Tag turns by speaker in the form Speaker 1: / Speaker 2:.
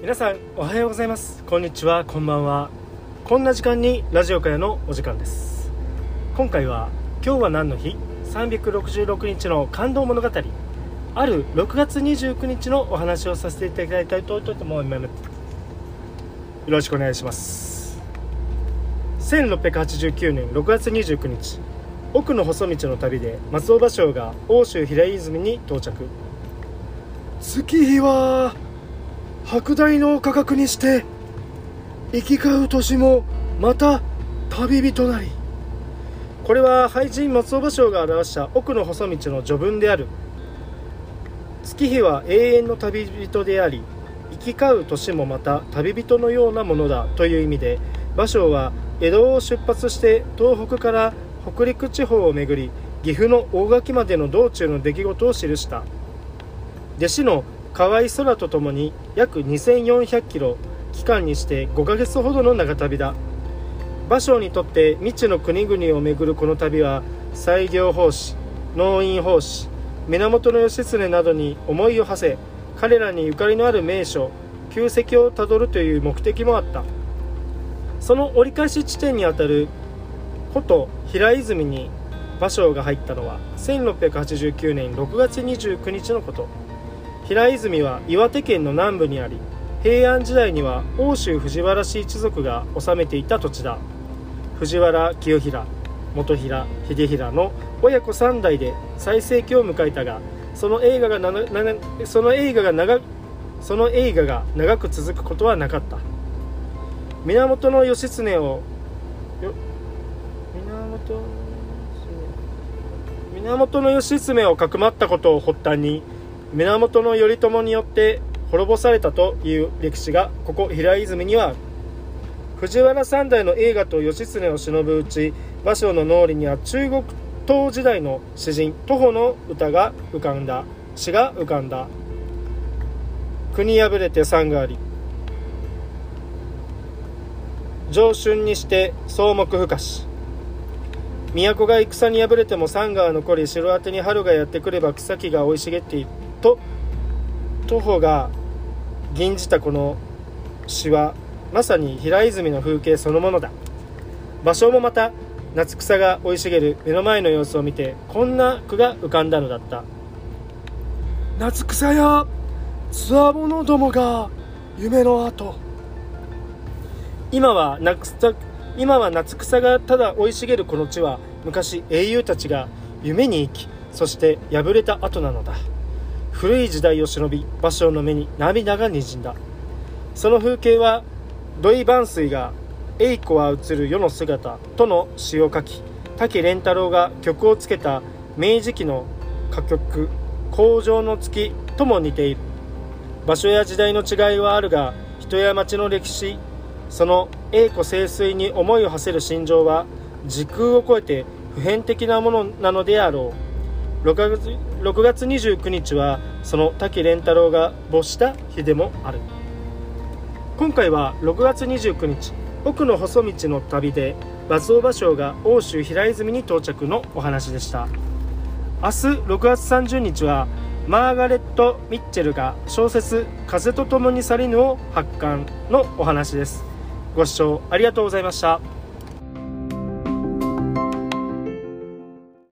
Speaker 1: 皆さんおはようございます。こんにちは。こんばんは。こんな時間にラジオ会のお時間です。今回は今日は何の日？366日の感動物語。ある6月29日のお話をさせていただきたいと思います。よろしくお願いします。1689年6月29日。奥の細道の旅で松尾芭蕉が奥州平泉に到着。月日は莫大の価格にして行き交う年もまた旅人なり。これは俳人松尾芭蕉が表した奥の細道の序文である。月日は永遠の旅人であり行き交う年もまた旅人のようなものだという意味で芭蕉は江戸を出発して東北から北陸地方を巡り岐阜の大垣までの道中の出来事を記した。弟子の河合空とともに約2400キロ期間にして5ヶ月ほどの長旅だ。芭蕉にとって未知の国々を巡るこの旅は西行法師農院法師源義経などに思いを馳せ彼らにゆかりのある名所旧跡をたどるという目的もあった。その折り返し地点にあたる古都平泉に芭蕉が入ったのは1689年6月29日のこと。平泉は岩手県の南部にあり平安時代には奥州藤原氏一族が治めていた土地だ。藤原清平元平秀平の親子3代で最盛期を迎えたがその映画がななその映画が長その映画が長く続くことはなかった。源義経を源源義経をかくまったことを発端に源頼朝によって滅ぼされたという歴史がここ平泉にはある。藤原三代の映画と義経を忍ぶうち芭蕉の脳裏には中国唐時代の詩人徒歩の歌が浮かんだ。詩が浮かんだ。国破れて山があり。上春にして草木深し都が戦に敗れても山が残り城宛に春がやってくれば草木が生い茂っている。と徒歩が吟じたこの詩はまさに平泉の風景そのものだ。場所もまた夏草が生い茂る目の前の様子を見てこんな句が浮かんだのだった。夏草やつわものどもが夢の後。今は夏草今は夏草がただ生い茂るこの地は昔英雄たちが夢に生きそして敗れた後なのだ古い時代を忍び芭蕉の目に涙がにじんだ。その風景は土井万水が「栄子は映る世の姿」との詩を書き滝蓮太郎が曲をつけた明治期の歌曲「工場の月」とも似ている。場所や時代の違いはあるが人や町の歴史その栄子清水に思いを馳せる心情は時空を超えて普遍的なものなのであろう。6月 ,6 月29日はその滝蓮太郎が没した日でもある。今回は6月29日奥の細道の旅で松尾芭蕉が奥州平泉に到着のお話でした。明日6月30日はマーガレット・ミッチェルが小説「風と共に去りぬ」を発刊のお話です。ご視聴ありがとうございました。